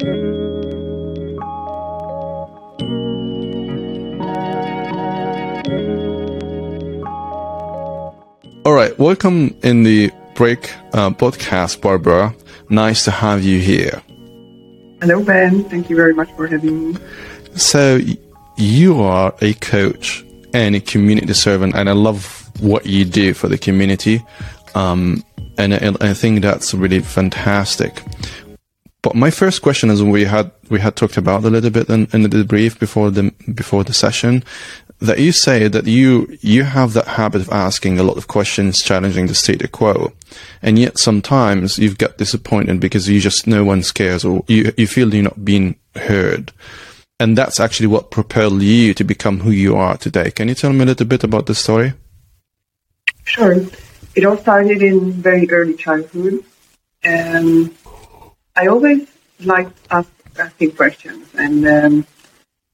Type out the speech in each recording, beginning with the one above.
All right, welcome in the break uh, podcast, Barbara. Nice to have you here. Hello, Ben. Thank you very much for having me. So, you are a coach and a community servant, and I love what you do for the community. Um, and I, I think that's really fantastic. But my first question is we had we had talked about a little bit in, in the debrief before the before the session that you say that you you have that habit of asking a lot of questions challenging the state quo. And yet sometimes you've got disappointed because you just no one cares or you you feel you're not being heard. And that's actually what propelled you to become who you are today. Can you tell me a little bit about the story? Sure. It all started in very early childhood. And I always liked ask, asking questions, and um,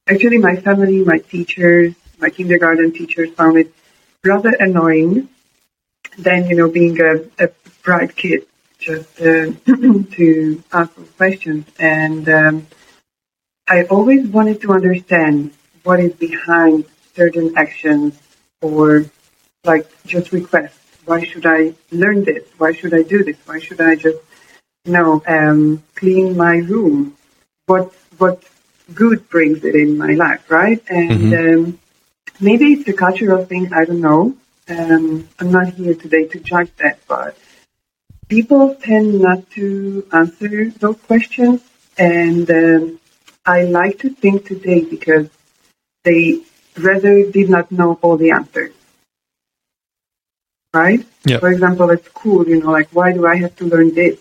actually, my family, my teachers, my kindergarten teachers found it rather annoying. than, you know, being a, a bright kid, just uh, to ask questions, and um, I always wanted to understand what is behind certain actions or like just requests. Why should I learn this? Why should I do this? Why should I just no, um, clean my room. What what good brings it in my life, right? And mm-hmm. um, maybe it's a cultural thing. I don't know. Um, I'm not here today to judge that, but people tend not to answer those questions, and um, I like to think today because they rather did not know all the answers. Right? Yep. For example, at school, you know, like, why do I have to learn this?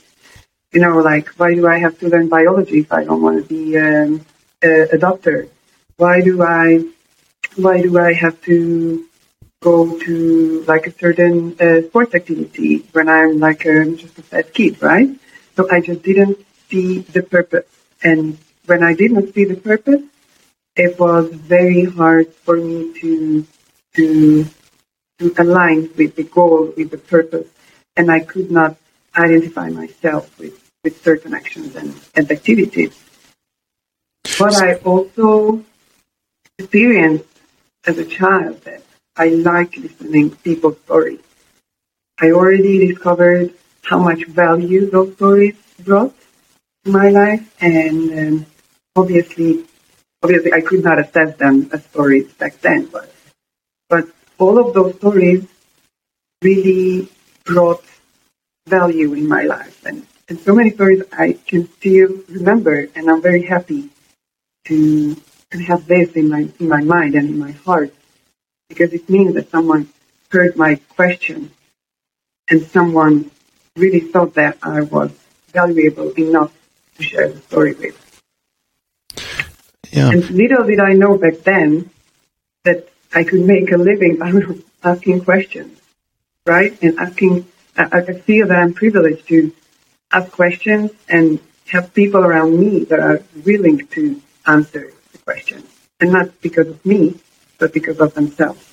You know, like, why do I have to learn biology if I don't want to be um, a, a, doctor? Why do I, why do I have to go to like a certain uh, sports activity when I'm like um, just a fat kid, right? So I just didn't see the purpose. And when I did not see the purpose, it was very hard for me to, to, to align with the goal, with the purpose. And I could not identify myself with with certain actions and, and activities. But I also experienced as a child that I like listening to people's stories. I already discovered how much value those stories brought to my life, and um, obviously, obviously, I could not assess them as stories back then, but but all of those stories really brought value in my life, and and so many stories I can still remember, and I'm very happy to, to have this in my in my mind and in my heart because it means that someone heard my question and someone really thought that I was valuable enough to share the story with. Yeah. And little did I know back then that I could make a living out of asking questions, right? And asking, I, I feel that I'm privileged to ask questions and have people around me that are willing to answer the questions. And not because of me, but because of themselves.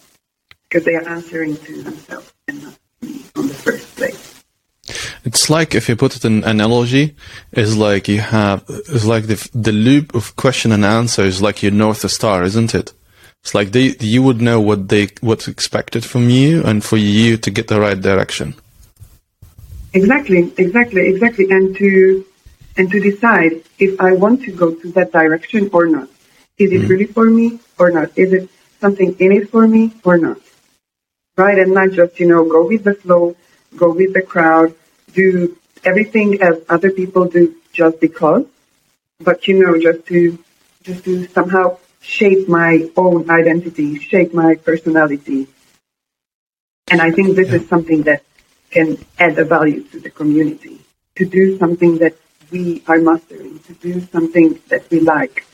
Because they are answering to themselves and not me on the first place. It's like if you put it in analogy, it's like you have it's like the the loop of question and answer is like your north star, isn't it? It's like they you would know what they what's expected from you and for you to get the right direction. Exactly, exactly, exactly. And to and to decide if I want to go to that direction or not. Is it mm-hmm. really for me or not? Is it something in it for me or not? Right? And not just, you know, go with the flow, go with the crowd, do everything as other people do just because, but you know, just to just to somehow shape my own identity, shape my personality. And I think this yeah. is something that can add a value to the community, to do something that we are mastering, to do something that we like.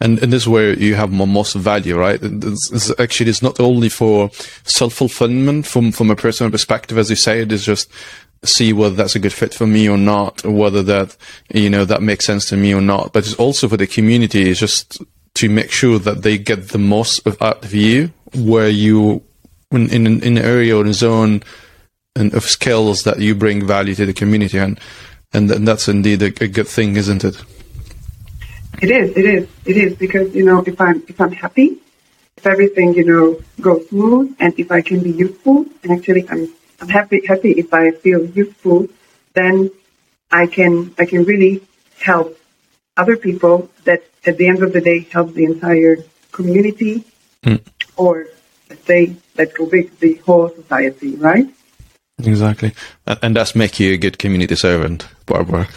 And, and this is where you have most value, right? Actually, it's not only for self-fulfillment from, from a personal perspective, as you say, it is just see whether that's a good fit for me or not, or whether that, you know, that makes sense to me or not. But it's also for the community, it's just to make sure that they get the most of, out of you, where you, in, in, in an area or a zone and of skills that you bring value to the community. And and, and that's indeed a, a good thing, isn't it? It is. It is. It is because you know if I'm if I'm happy, if everything you know goes smooth, and if I can be useful, and actually I'm I'm happy happy if I feel useful, then I can I can really help other people that at the end of the day help the entire community Mm. or let's say let's go big the whole society, right? Exactly, and, that's make you a good community servant, Barbara.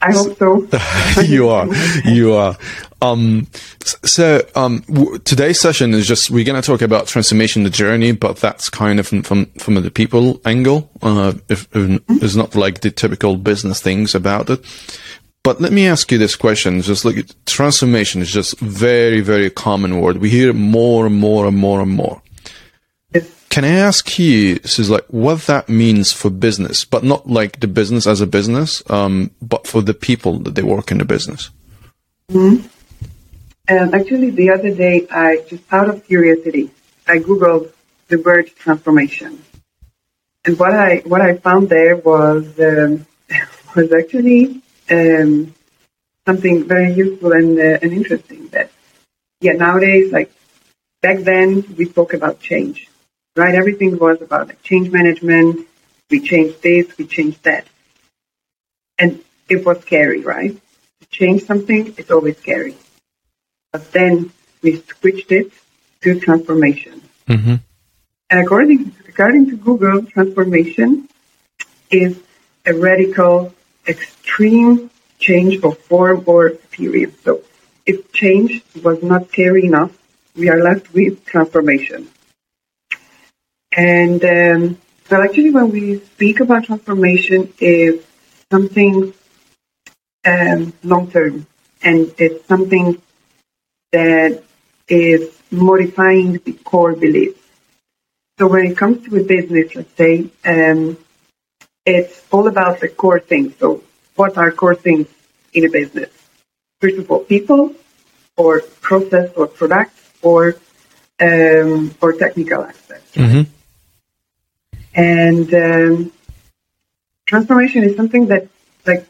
I hope so. you are, you are. Um, so um, w- today's session is just we're going to talk about transformation, the journey, but that's kind of from from, from the people angle. Uh, if, if it's not like the typical business things about it. But let me ask you this question: Just look at transformation is just very, very common word. We hear it more and more and more and more. Can I ask you, this is like what that means for business, but not like the business as a business, um, but for the people that they work in the business? hmm Um, actually, the other day, I just out of curiosity, I googled the word transformation, and what I what I found there was um, was actually um, something very useful and uh, and interesting. That yeah, nowadays, like back then, we spoke about change, right? Everything was about like change management. We changed this, we changed that, and it was scary, right? To change something, it's always scary but then we switched it to transformation. Mm-hmm. And according, according to Google, transformation is a radical, extreme change of form or appearance. So if change was not scary enough, we are left with transformation. And um, well, actually, when we speak about transformation, it's something um, long term, and it's something that is modifying the core beliefs. So when it comes to a business, let's say, um, it's all about the core things. So what are core things in a business? First of all, people, or process, or products, or um, or technical aspects. Mm-hmm. And um, transformation is something that, like,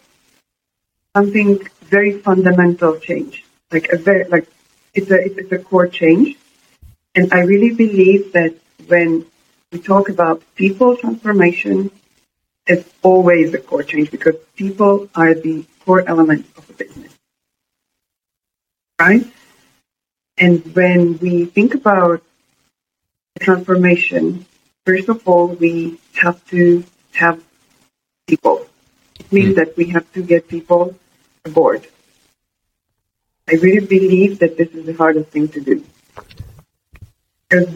something very fundamental change, like a very like it's a it's a core change. And I really believe that when we talk about people transformation, it's always a core change because people are the core element of a business. Right? And when we think about transformation, first of all, we have to have people. It means that we have to get people aboard. I really believe that this is the hardest thing to do. Because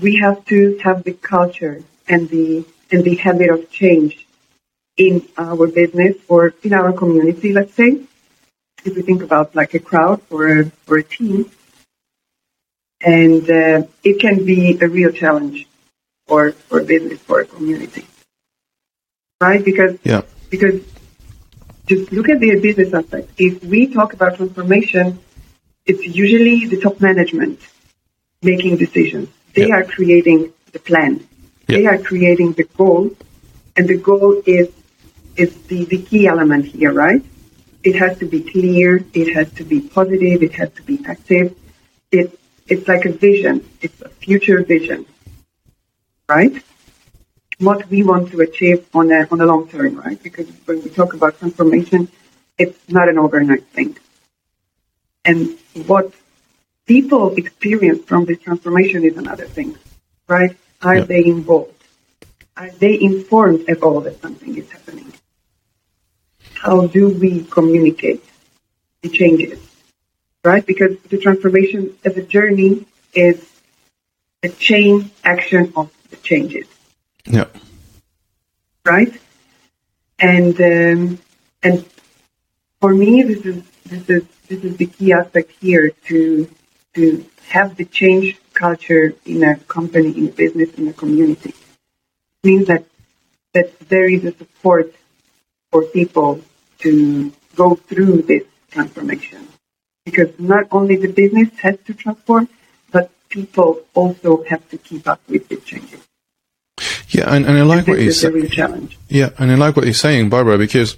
we have to have the culture and the and the habit of change in our business or in our community, let's say. If we think about like a crowd or a, or a team, and uh, it can be a real challenge for for business for a community, right? Because Yeah. because just look at the business aspect. If we talk about transformation, it's usually the top management making decisions. They Yeah. are creating the plan. They are creating the goal, and the goal is is the, the key element here, right? It has to be clear. It has to be positive. It has to be active. It it's like a vision. It's a future vision, right? what we want to achieve on a, on a long term, right? Because when we talk about transformation, it's not an overnight thing. And what people experience from this transformation is another thing, right? Are Yeah. they involved? Are they informed at all that something is happening? How do we communicate the changes, right? Because the transformation as a journey is a chain action of the changes Yeah. right? And um, and for me, this is this is this is the key aspect here to to have the change culture in a company, in a business, in a community. It means that that there is a support for people to go through this transformation, because not only the business has to transform, people also have to keep up with the changes. Yeah, and, and I like what you This is a said. real challenge. Yeah, and I like what you're saying, Barbara, because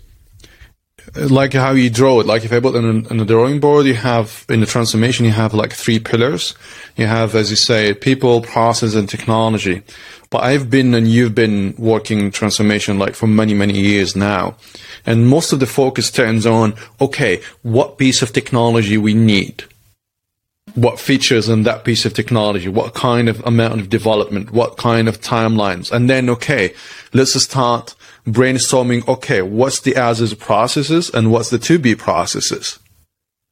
uh, like how you draw it. Like if I put on a, on a drawing board, you have in the transformation, you have like three pillars. You have, as you say, people, process, and technology. But I've been and you've been working transformation like for many, many years now. And most of the focus turns on, okay, what piece of technology we need? What features in that piece of technology? What kind of amount of development? What kind of timelines? And then, okay, let's start brainstorming, okay, what's the as is processes and what's the to be processes?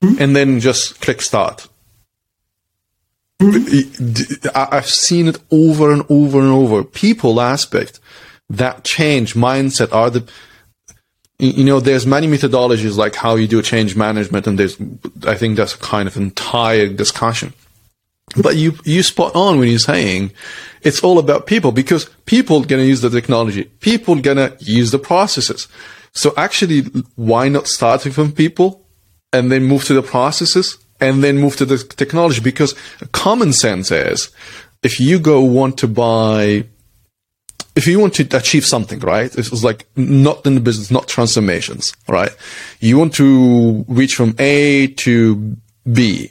Mm-hmm. And then just click start. Mm-hmm. I've seen it over and over and over. People aspect, that change mindset are the, you know, there's many methodologies like how you do change management, and there's, I think that's a kind of entire discussion. But you you spot on when you're saying it's all about people because people gonna use the technology, people gonna use the processes. So actually, why not starting from people and then move to the processes and then move to the technology? Because common sense is if you go want to buy if you want to achieve something, right? It was like not in the business, not transformations, right? You want to reach from A to B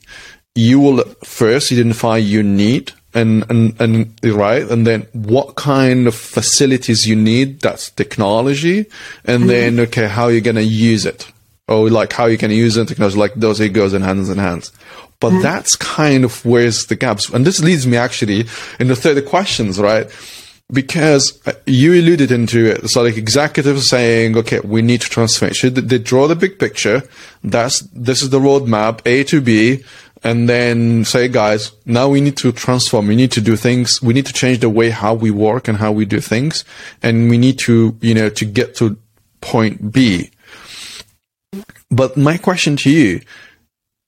you will first identify your need and, and, and right. And then what kind of facilities you need. That's technology. And mm-hmm. then, okay, how you're going to use it. Or like how you can use it, technology, like those it goes in hands in hands. But mm-hmm. that's kind of where's the gaps. And this leads me actually in the third questions, right? Because uh, you alluded into it. So like executives saying, okay, we need to transform. Should they draw the big picture? That's, this is the roadmap, A to B and then say, guys, now we need to transform. We need to do things. We need to change the way how we work and how we do things. And we need to, you know, to get to point B. But my question to you,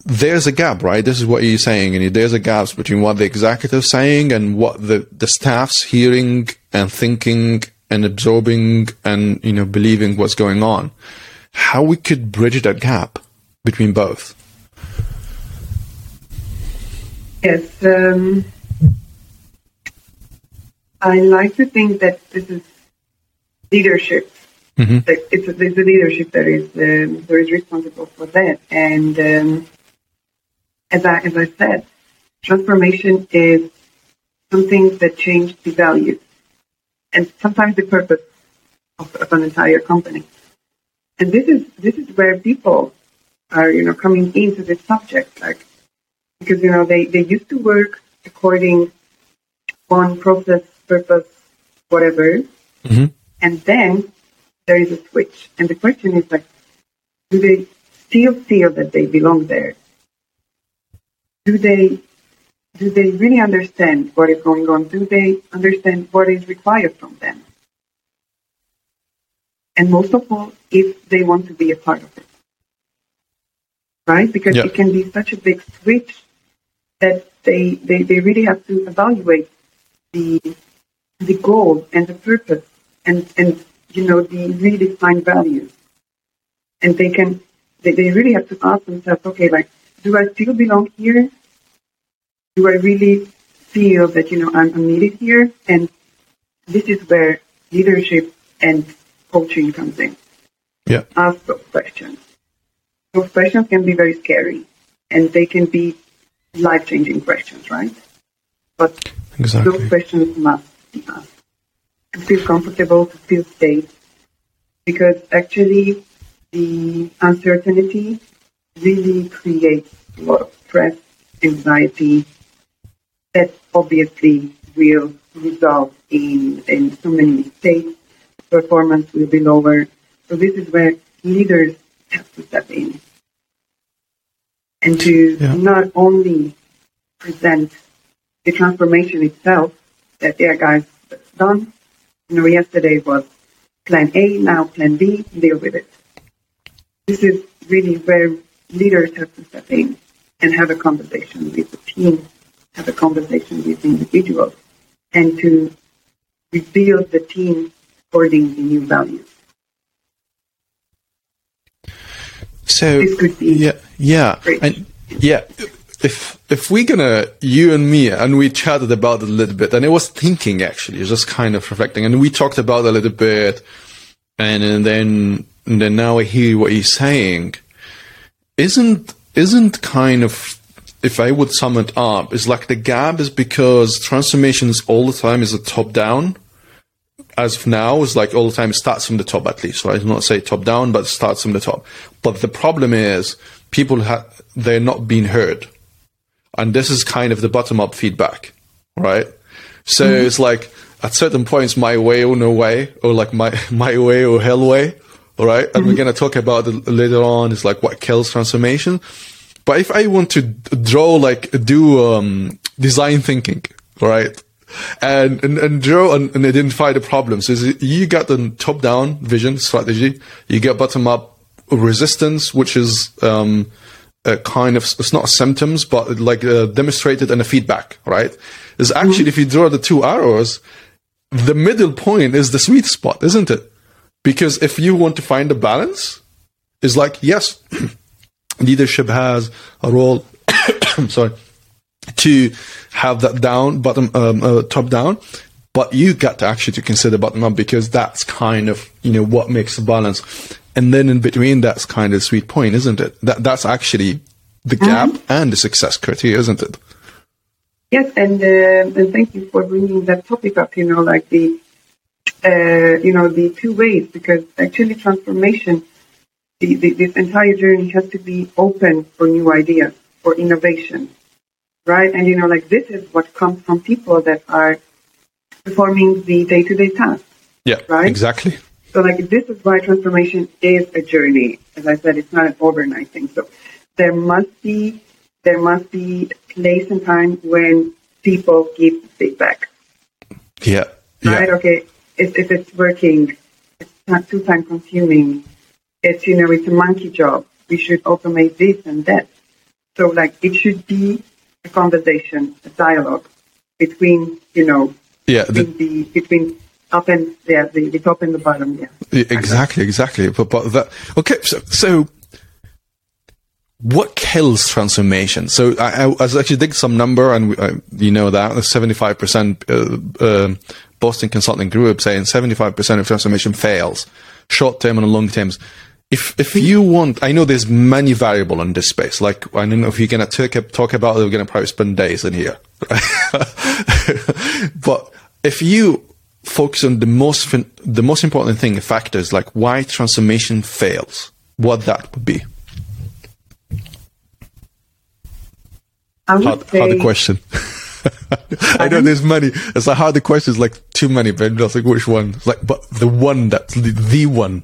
there's a gap, right? This is what you're saying. And there's a gap between what the executive's saying and what the, the staff's hearing and thinking and absorbing and, you know, believing what's going on. How we could bridge that gap between both? Yes. Um, I like to think that this is leadership. Mm-hmm. it's, it's a leadership that is um, that is responsible for that. And um, as I as I said, transformation is something that changes the values and sometimes the purpose of, of an entire company. And this is this is where people are, you know, coming into this subject. Like because you know they, they used to work according on process, purpose, whatever, mm-hmm. and then there is a switch. And the question is like, do they still feel that they belong there? Do they do they really understand what is going on? Do they understand what is required from them? And most of all, if they want to be a part of it. Right? Because it can be such a big switch that they, they, they really have to evaluate the the goal and the purpose and, and you know the really defined values. And they can they, they really have to ask themselves, okay, like, do I still belong here? Do I really feel that, you know, I'm, I'm needed here? And this is where leadership and coaching comes in. Yeah. Ask those questions. Those questions can be very scary and they can be life changing questions, right? But exactly. those questions must be asked to feel comfortable, to feel safe, because actually the uncertainty really creates a lot of stress, anxiety, that obviously will result in, in so many mistakes. Performance will be lower. So this is where leaders have to step in and to yeah. not only present the transformation itself that, yeah, guys, that's done. You know, yesterday was plan A, now plan B, deal with it. This is really where leaders have to step in and have a conversation with the team, have a conversation with the individuals, and to rebuild the team according to new values. So this could be yeah, yeah, and yeah. If if we're gonna you and me and we chatted about it a little bit, and I was thinking actually, just kind of reflecting, and we talked about it a little bit, and, and then and then now I hear what he's saying, isn't isn't kind of if I would sum it up, is like the gap is because transformations all the time is a top down. As of now, is like all the time it starts from the top at least, right? Not say top down, but starts from the top. But the problem is people have they're not being heard, and this is kind of the bottom up feedback, right? So mm-hmm. it's like at certain points, my way or no way, or like my my way or hell way, all right? And mm-hmm. we're gonna talk about it later on. It's like what kills transformation but if I want to draw, like, do um, design thinking, right? And, and, and draw and, and identify the problems. Is you got the top down vision strategy, you get bottom up resistance, which is um, a kind of it's not symptoms, but like uh, demonstrated in a feedback, right? Is actually mm-hmm. if you draw the two arrows, the middle point is the sweet spot, isn't it? Because if you want to find a balance, is like yes. leadership has a role. sorry, to have that down bottom um, uh, top down, but you got to actually to consider bottom up because that's kind of you know what makes the balance, and then in between that's kind of the sweet point, isn't it? That that's actually the mm-hmm. gap mm-hmm. and the success criteria, isn't it? Yes, and uh, and thank you for bringing that topic up. You know, like the uh, you know the two ways because actually transformation the, the, this entire journey has to be open for new ideas, for innovation, right? And you know, like this is what comes from people that are performing the day-to-day tasks. Yeah, right. Exactly. So, like, this is why transformation is a journey. As I said, it's not an overnight thing. So, there must be there must be a place and time when people give feedback. Yeah. Right. Okay. If, if it's working, it's not too time consuming it's, you know, it's a monkey job. We should automate this and that. So, like, it should be a conversation, a dialogue between, you know, yeah, the, between, the, between up and yeah, the, the top and the bottom. Yeah, exactly, exactly. But but that okay. So so what kills transformation? So I, I was actually did some number, and uh, you know that seventy five percent. Boston Consulting Group saying seventy five percent of transformation fails, short term and long terms if if you want, I know there's many variable in this space. Like I don't know if you're gonna talk, talk about it, we're gonna probably spend days in here. but if you focus on the most the most important thing, factors like why transformation fails, what that would be. hard, say, hard question. I know there's many. It's like how the question. is like too many, but just like which one. It's like, but the one that's the, the one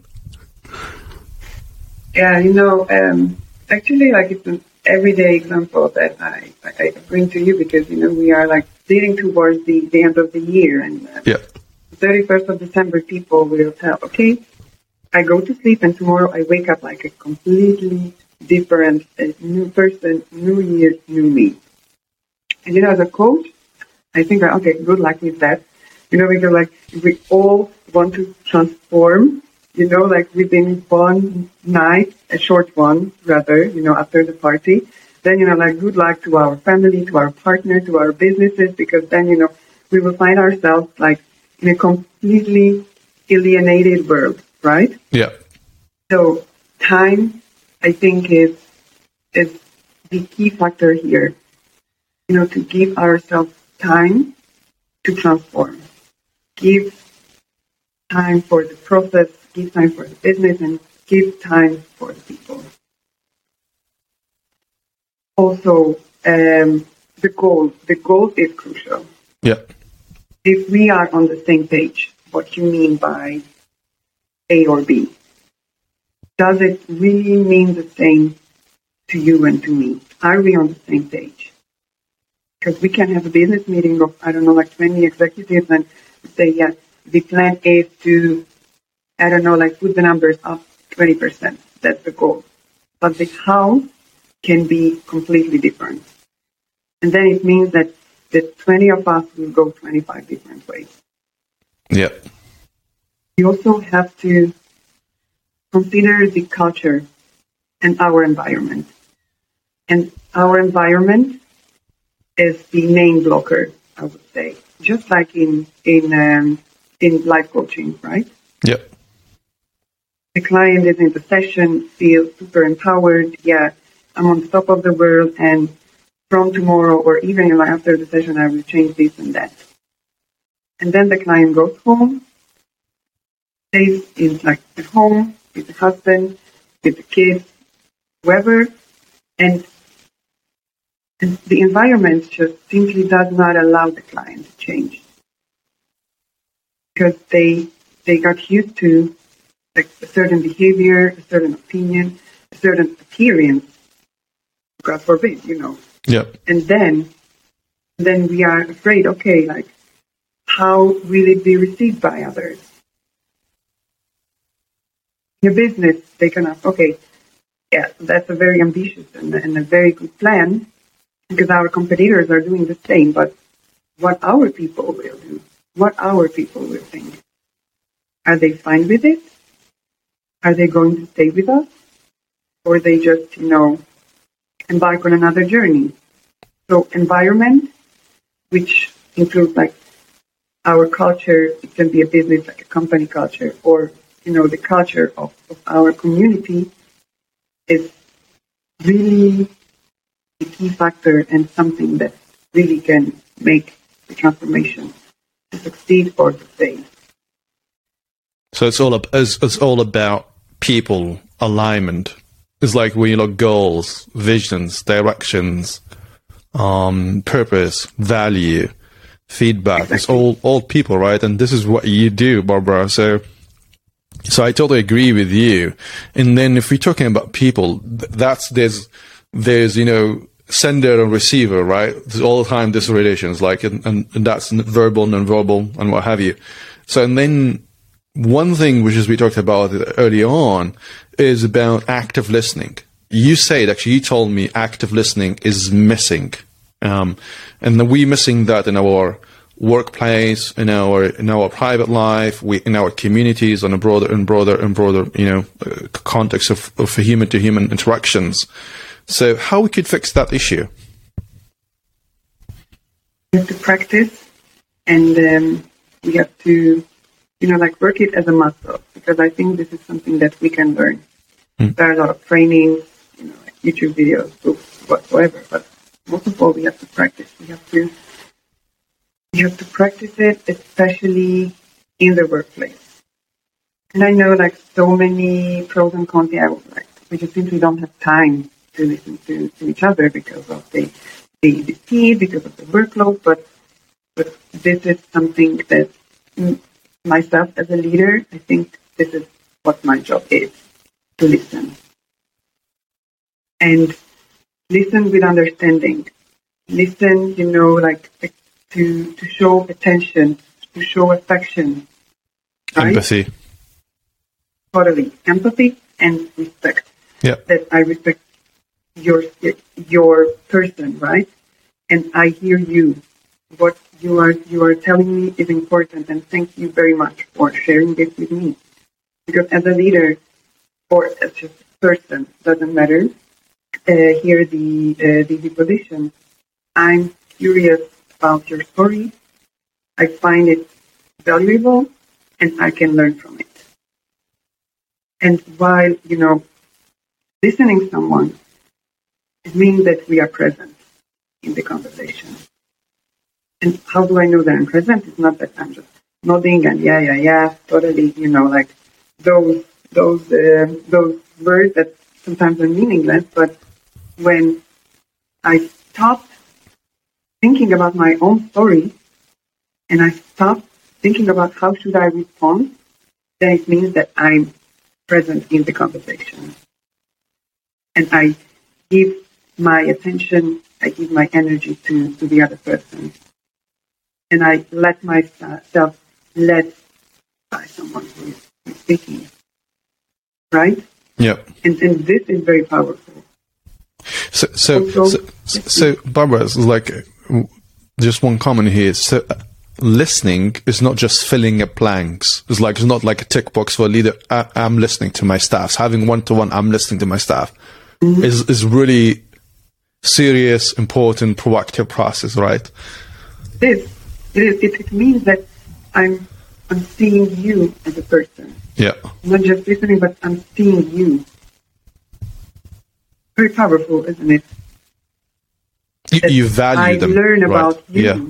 yeah, you know, um, actually, like it's an everyday example that I, I bring to you because, you know, we are like leading towards the, the end of the year and uh, yeah. 31st of December, people will tell, okay, I go to sleep and tomorrow I wake up like a completely different, a new person, new year, new me. And, you know, as a coach, I think, that okay, good luck with that. You know, because like we all want to transform you know, like within one night, a short one rather, you know, after the party. Then, you know, like good luck to our family, to our partner, to our businesses, because then, you know, we will find ourselves like in a completely alienated world, right? Yeah. So time, I think, is is the key factor here. You know, to give ourselves time to transform. Give time for the process give time for the business and give time for the people. Also, um, the goal. The goal is crucial. Yeah. If we are on the same page, what you mean by A or B? Does it really mean the same to you and to me? Are we on the same page? Because we can have a business meeting of, I don't know, like 20 executives and say, yes, the plan is to I don't know, like put the numbers up 20%. That's the goal. But the how can be completely different. And then it means that the 20 of us will go 25 different ways. Yeah. You also have to consider the culture and our environment. And our environment is the main blocker, I would say, just like in in um, in life coaching, right? Yep the client is in the session, feels super empowered. Yeah, I'm on top of the world, and from tomorrow or even like after the session, I will change this and that. And then the client goes home, stays in like at home with the husband, with the kids, whoever, and, and the environment just simply does not allow the client to change because they they got used to like a certain behavior, a certain opinion, a certain appearance. God forbid, you know. Yep. And then, then we are afraid. Okay, like how will it be received by others? Your business, they can ask, okay, yeah, that's a very ambitious and, and a very good plan because our competitors are doing the same. But what our people will do, what our people will think, are they fine with it? Are they going to stay with us? Or they just, you know, embark on another journey? So environment, which includes like our culture, it can be a business like a company culture or, you know, the culture of, of our community is really key factor and something that really can make the transformation to succeed or to fail. So it's all it's, it's all about people alignment. It's like when you look goals, visions, directions, um, purpose, value, feedback. Exactly. It's all all people, right? And this is what you do, Barbara. So so I totally agree with you. And then if we're talking about people, that's there's there's you know sender and receiver, right? There's all the time this relations, like and, and, and that's verbal, non-verbal, and what have you. So and then one thing which is we talked about early on is about active listening. You said actually you told me active listening is missing, um, and we missing that in our workplace, in our in our private life, we, in our communities, on a broader and broader and broader, you know, uh, context of, of human to human interactions. So, how we could fix that issue? We have to practice, and um, we have to, you know, like work it as a muscle because I think this is something that we can learn. Mm. There are a lot of trainings, you know, like YouTube videos, books, whatsoever, but most of all, we have to practice. We have to you have to practice it, especially in the workplace. And I know like so many pros and cons, yeah, like we just simply don't have time to listen to, to each other because of the, the, the because of the workload, but, but this is something that myself as a leader, I think this is what my job is, to listen. And listen with understanding. Listen, you know, like to, to show attention, to show affection. Right? Empathy. Totally. Empathy and respect. Yeah. That I respect your your person, right? And I hear you. What you are you are telling me is important, and thank you very much for sharing this with me. Because as a leader or as a person, doesn't matter. Uh, here the uh, the position. I'm curious about your story. I find it valuable and I can learn from it. And while, you know, listening someone, it means that we are present in the conversation. And how do I know that I'm present? It's not that I'm just nodding and yeah, yeah, yeah, totally, you know, like those those uh, those words that sometimes are meaningless. But when I stop thinking about my own story and I stop thinking about how should I respond, then it means that I'm present in the conversation. And I give my attention, I give my energy to, to the other person. And I let myself led by someone who is speaking. Right? Yep. And, and this is very powerful. So, so, also, so, so, Barbara, like just one comment here. So, uh, listening is not just filling up blanks. It's like it's not like a tick box for a leader. I, am listening to my staff. Having one to one, I'm listening to my staff. Mm-hmm. Is is really serious, important, proactive process, right? It is. It is. It, it means that I'm I'm seeing you as a person. Yeah. Not just listening, but I'm seeing you. Very powerful, isn't it? You, you value I them. I learn right. about you. Yeah.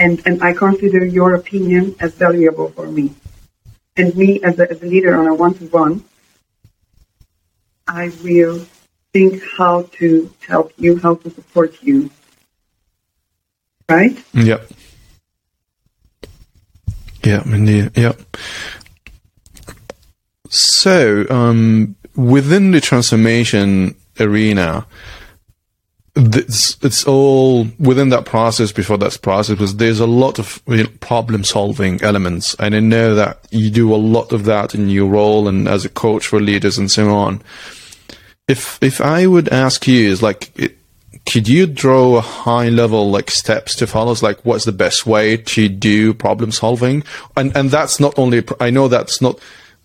And, and I consider your opinion as valuable for me. And me as a, as a leader on a one-to-one, I will think how to help you, how to support you. Right? Yep. Yeah, indeed. Yep. So, um, within the transformation arena, it's, it's all within that process before that process because there's a lot of you know, problem solving elements and i know that you do a lot of that in your role and as a coach for leaders and so on if if i would ask you is like it, could you draw a high level like steps to follow? Like what's the best way to do problem solving? And and that's not only i know that's not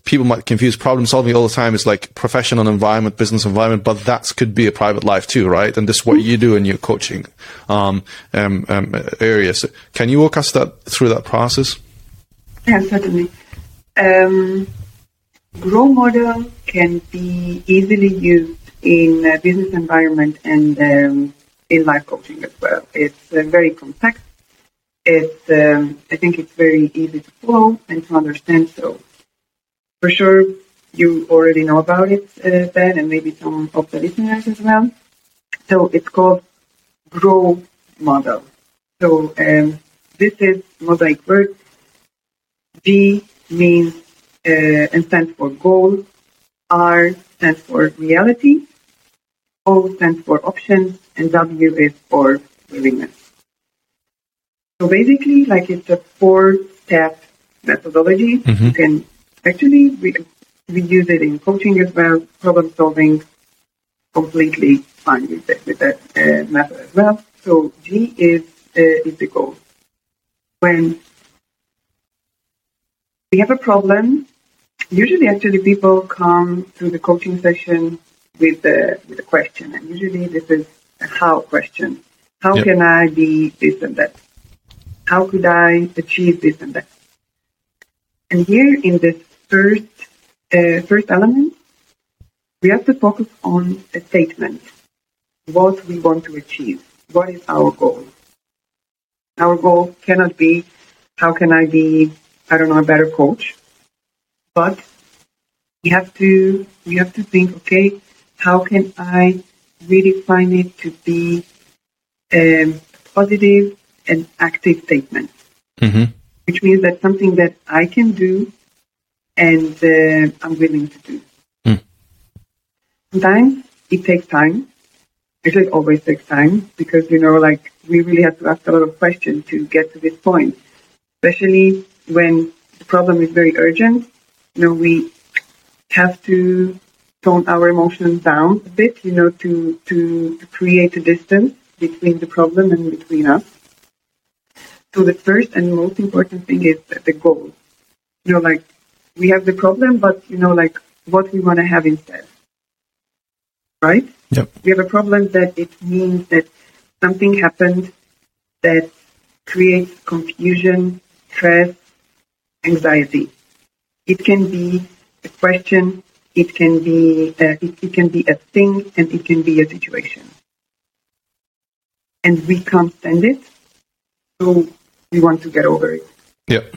people might confuse problem solving all the time is like professional environment business environment but that could be a private life too right? And this is what you do in your coaching um, um, um, areas can you walk us that through that process? Yeah, certainly. Grow model can be easily used in a business environment and um, in life coaching as well. It's uh, very compact. It's um, I think it's very easy to follow and to understand. So for sure you already know about it, uh, Ben, and maybe some of the listeners as well. So it's called Grow Model. So um, this is mosaic word G means uh, and stands for goal. R stands for reality. O stands for options, and W is for willingness. So basically, like it's a four-step methodology. You can actually we, we use it in coaching as well, problem solving. Completely fine with that, with that uh, method as well. So G is uh, is the goal. When we have a problem. Usually, actually, people come to the coaching session with the with a question, and usually this is a how question. How Yep. can I be this and that? How could I achieve this and that? And here in this first uh, first element, we have to focus on a statement. What we want to achieve. What is our goal? Our goal cannot be how can I be I don't know, a better coach. But we have to we have to think, okay, how can I redefine it to be a positive and active statement, mm-hmm. which means that something that I can do and uh, I'm willing to do. Mm. Sometimes it takes time. It always takes time because you know, like we really have to ask a lot of questions to get to this point, especially when the problem is very urgent. You know, we have to tone our emotions down a bit, you know, to, to, to create a distance between the problem and between us. So the first and most important thing is the goal. You know, like we have the problem, but you know, like what we want to have instead. Right? Yep. We have a problem that it means that something happened that creates confusion, stress, anxiety. It can be a question, it can be uh, it, it can be a thing, and it can be a situation. And we can't stand it, so we want to get over it. Yep.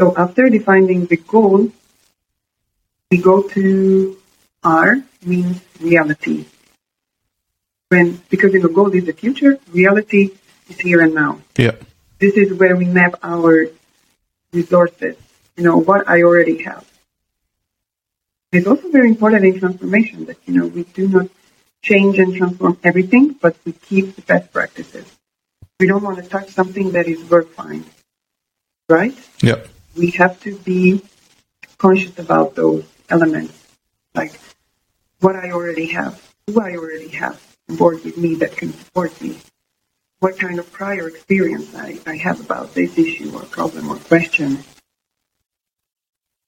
So after defining the goal, we go to R means reality. When because in the goal is the future, reality is here and now. Yep. This is where we map our resources, you know, what I already have. It's also very important in transformation that, you know, we do not change and transform everything, but we keep the best practices. We don't want to touch something that is work fine, right? Yeah. We have to be conscious about those elements, like what I already have, who I already have on board with me that can support me, what kind of prior experience I, I have about this issue or problem or question.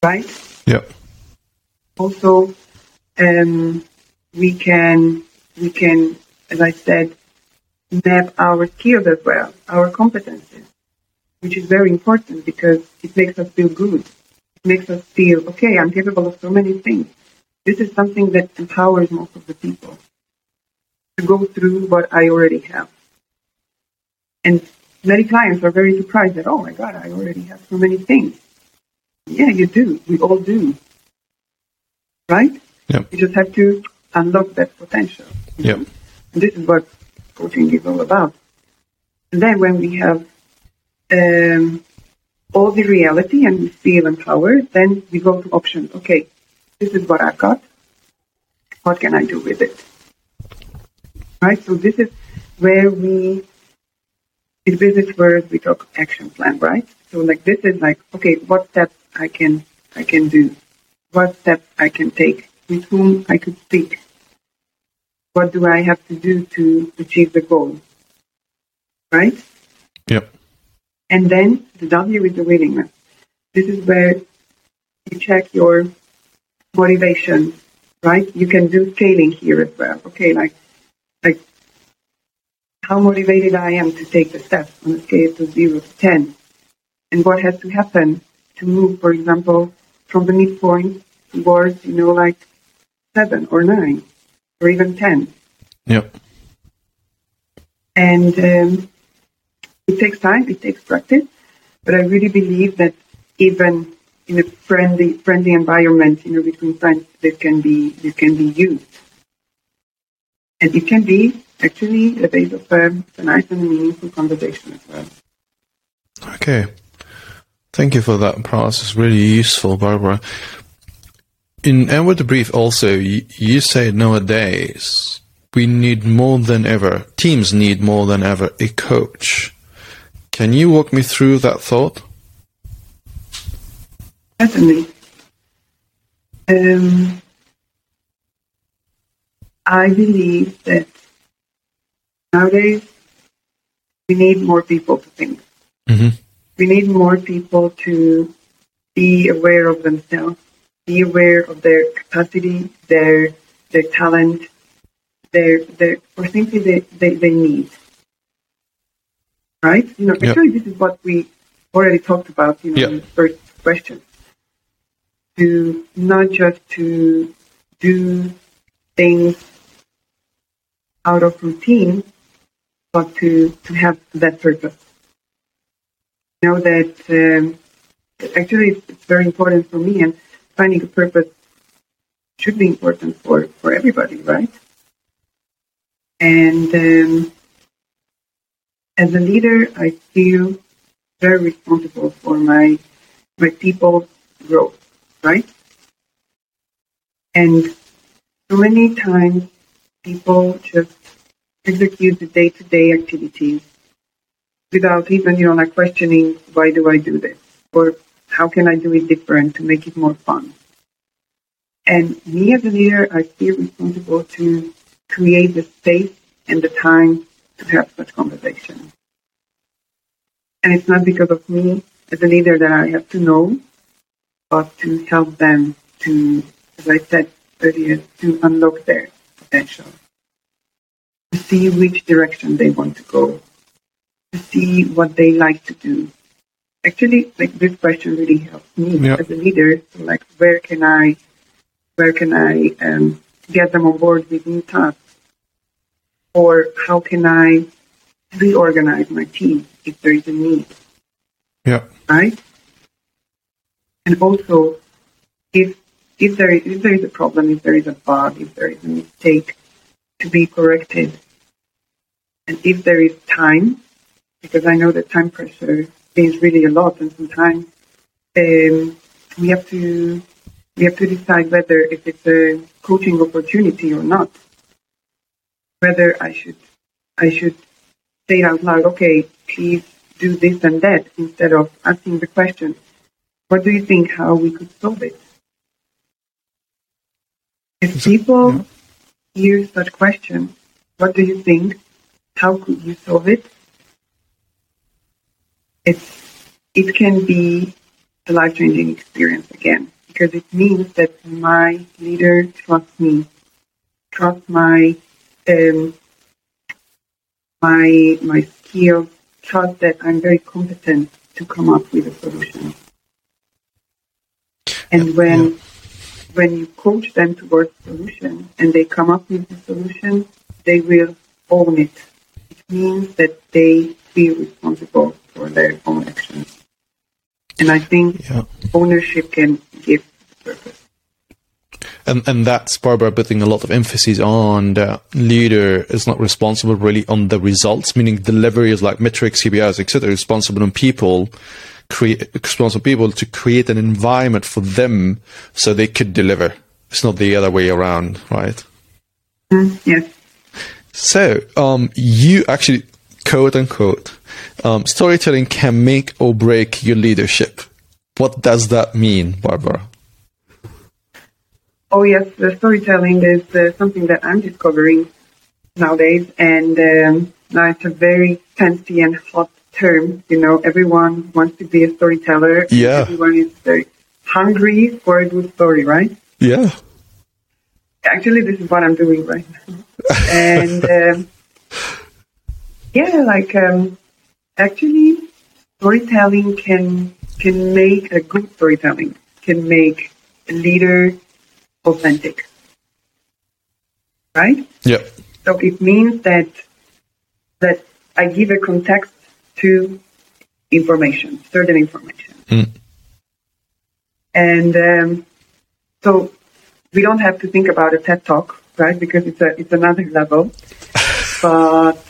Right? Yep. Also, um, we can we can, as I said, map our skills as well, our competencies. which is very important because it makes us feel good. It makes us feel, okay, I'm capable of so many things. This is something that empowers most of the people to go through what I already have. And many clients are very surprised that, oh my God, I already have so many things. Yeah, you do. We all do. Right? Yep. You just have to unlock that potential. Yep. And this is what coaching is all about. And then when we have um, all the reality and we feel empowered, then we go to options. Okay, this is what I've got. What can I do with it? Right? So this is where we, in business words, we talk action plan, right? So like this is like, okay, what steps I can, I can do? What steps I can take? With whom I could speak? What do I have to do to achieve the goal? Right? Yep. And then the W is the willingness. This is where you check your motivation, right? You can do scaling here as well. Okay, like, like how motivated I am to take the steps on a scale to zero to 10. And what has to happen to move, for example, from the midpoint towards, you know, like seven or nine or even 10. Yep. And um, it takes time, it takes practice, but I really believe that even in a friendly, friendly environment, you know, between friends, this can be, this can be used. And it can be actually a base of um, a nice and meaningful conversation as well. Okay. Thank you for that process. Really useful, Barbara. In and with the brief also, you, you say nowadays we need more than ever, teams need more than ever a coach. Can you walk me through that thought? Certainly. Um, I believe that nowadays we need more people to think. Mm-hmm. We need more people to be aware of themselves, be aware of their capacity, their their talent, their their or simply their their, their needs. Right? You know, actually this is what we already talked about, you know, in the first question. To not just to do things out of routine, but to, to have that purpose. Know that um, actually it's, very important for me, and finding a purpose should be important for, for everybody, right? And um, as a leader, I feel very responsible for my my people's growth, right? And so many times people just execute the day-to-day activities without even, you know, like questioning why do I do this or how can I do it different to make it more fun. And me as a leader, I feel responsible to create the space and the time to have such conversations. And it's not because of me as a leader that I have to know, but to help them to, as I said earlier, to unlock their potential, to see which direction they want to go, to see what they like to do. Actually, like this question really helps me Yeah. as a leader. So like, where can I, where can I um, get them on board with new tasks, or how can I reorganize my team if there is a need? Yeah. right? And also, if if there is, if there is a problem, if there is a bug, if there is a mistake to be corrected, and if there is time, because I know that time pressure is really a lot, and sometimes um, we have to we have to decide whether if it's a coaching opportunity or not. Whether I should I should say out loud, okay, please do this and that, instead of asking the question, what do you think how we could solve it? If people yeah. hear such questions, what do you think? How could you solve it? It's, it can be a life changing experience again because it means that my leader trusts me, trusts my um, my my skills, trust that I'm very competent to come up with a solution. And when Yeah. when you coach them towards a solution and they come up with the solution, they will own it. It means that they feel responsible for their own actions. And I think Yeah. ownership can give purpose. And and that's Barbara putting a lot of emphasis on the leader is not responsible really on the results, meaning delivery is like metrics, KPIs, etc. Responsible on people, create responsible people to create an environment for them so they could deliver. It's not the other way around, right? Mm, yes. So, um, you actually, quote unquote, um, storytelling can make or break your leadership. What does that mean, Barbara? Oh yes, the storytelling is uh, something that I'm discovering nowadays, and um, now it's a very fancy and hot term. You know, everyone wants to be a storyteller. Yeah. Everyone is very hungry for a good story, right? Yeah. Actually, this is what I'm doing right now, and um, yeah, like um, actually, storytelling can can make a good storytelling can make a leader authentic, right? Yeah. So it means that that I give a context to information, certain information, Mm. and um, so we don't have to think about a TED talk, right? Because it's a it's another level, but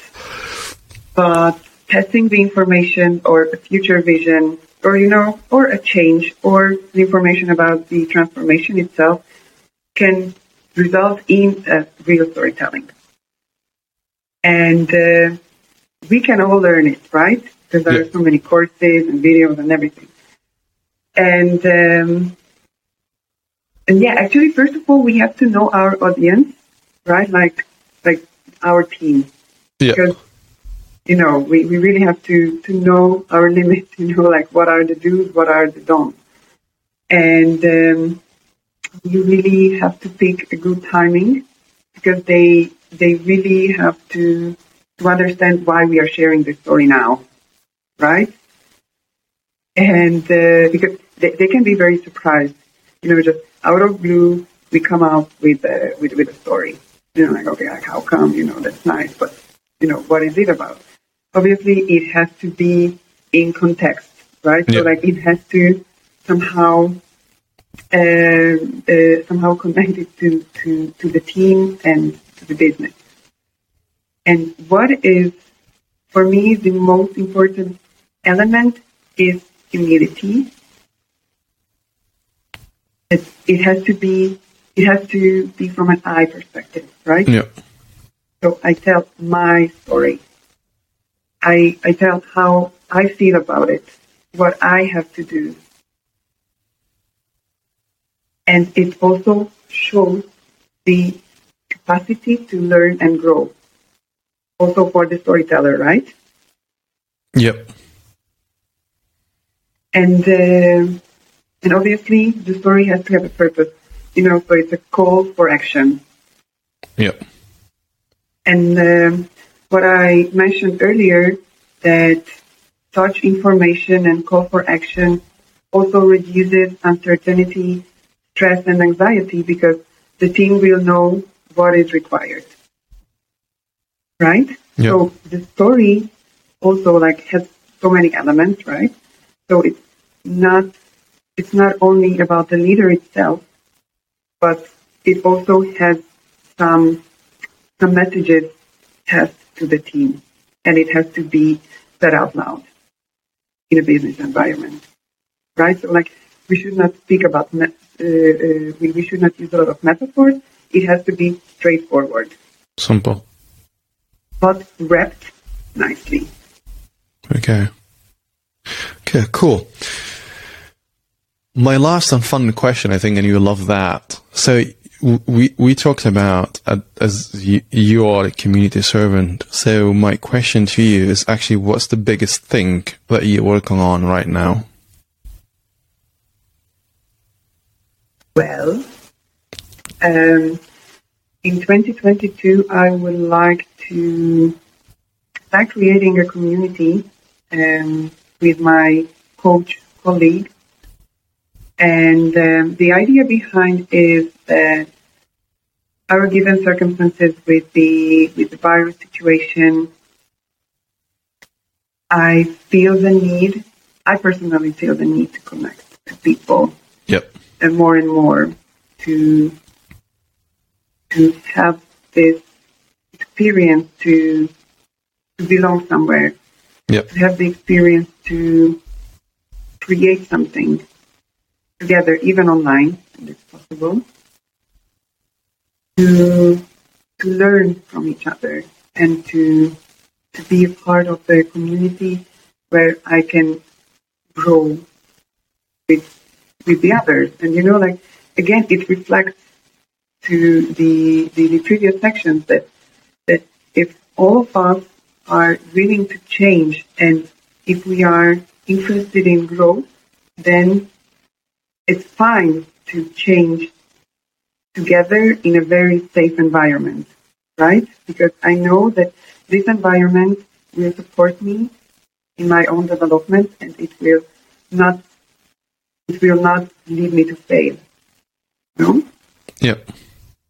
but testing the information or a future vision or you know or a change or the information about the transformation itself can result in a real storytelling. And uh, we can all learn it right? Because there Yeah. are so many courses and videos and everything. And um, and yeah actually first of all we have to know our audience right? Like like our team. Yeah. because you know we, we really have to to know our limits you know like what are the do's what are the don'ts. And um, you really have to pick a good timing because they they really have to to understand why we are sharing this story now right? And uh, because they, they can be very surprised. You know just out of blue we come out with a, with with a story. You know like okay like how come? You know that's nice but you know what is it about obviously it has to be in context right Yeah. so like it has to somehow uh, uh, somehow connected to, to, to the team and to the business. And what is, for me, the most important element is humility. It, it has to be, it has to be from an I perspective, right? Yeah. So I tell my story. I, I tell how I feel about it, what I have to do. And it also shows the capacity to learn and grow. Also for the storyteller, right? Yep. And uh, and obviously the story has to have a purpose. You know, so it's a call for action. Yep. And um, what I mentioned earlier, that such information and call for action also reduces uncertainty, stress, and anxiety because the team will know what is required. Right? Yeah. So the story also like has so many elements, right? So it's not it's not only about the leader itself, but it also has some some messages passed to the team, and it has to be said out loud in a business environment, right? So, like, we should not speak about, me- uh, uh, we, we should not use a lot of metaphors. It has to be straightforward, Simple. but wrapped nicely. Okay. Okay, cool. My last and fun question, I think, and you love that. So we we talked about uh, as you, you are a community servant. So my question to you is actually, what's the biggest thing that you're working on right now? Well, um, in 2022, I would like to start creating a community um, with my coach colleague. And um, the idea behind is that our given circumstances with the with the virus situation, I feel the need. I personally feel the need to connect to people. Yep. And more and more to to have this experience to to belong somewhere. Yep. To have the experience to create something together, even online, if it's possible. To to learn from each other and to to be a part of the community where I can grow with with the others. And you know, like again, it reflects to the the, the previous sections that that if all of us are willing to change and if we are interested in growth, then it's fine to change together in a very safe environment, right? Because I know that this environment will support me in my own development and it will not it will not lead me to fail. No? Yep.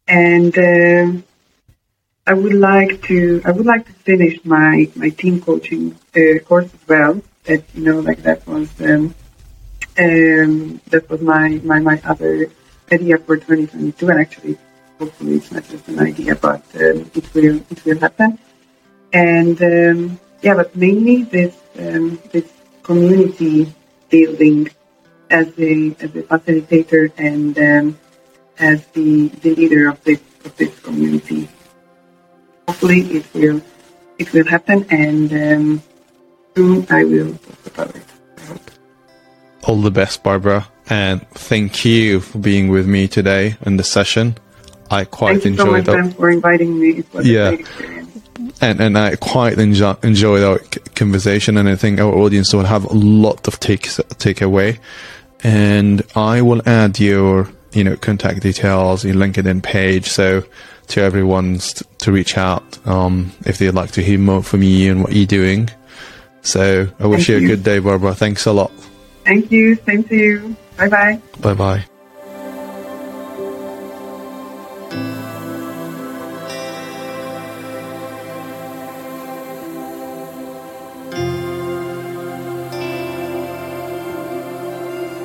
And uh, I would like to I would like to finish my my team coaching uh, course as well. That you know, like that was um, um, that was my, my my other idea for 2022, and actually, hopefully, it's not just an idea, but um, it will it will happen. And um, yeah, but mainly this um, this community building as a as a facilitator and um, as the the leader of this of this community. Hopefully, it will it will happen, and um, soon I will talk about it. All the best, Barbara, and thank you for being with me today in the session. I quite Thank you so enjoyed much. For inviting me. Yeah. a great experience. and and I quite enjoy, enjoyed our c- conversation, and I think our audience will have a lot of take take away. And I will add your you know contact details, your LinkedIn page, so to everyone's s- to reach out um, if they'd like to hear more from you and what you're doing. So I wish Thank you a good day, Barbara. Thanks a lot. Thank you. Same to you. Bye bye. Bye bye.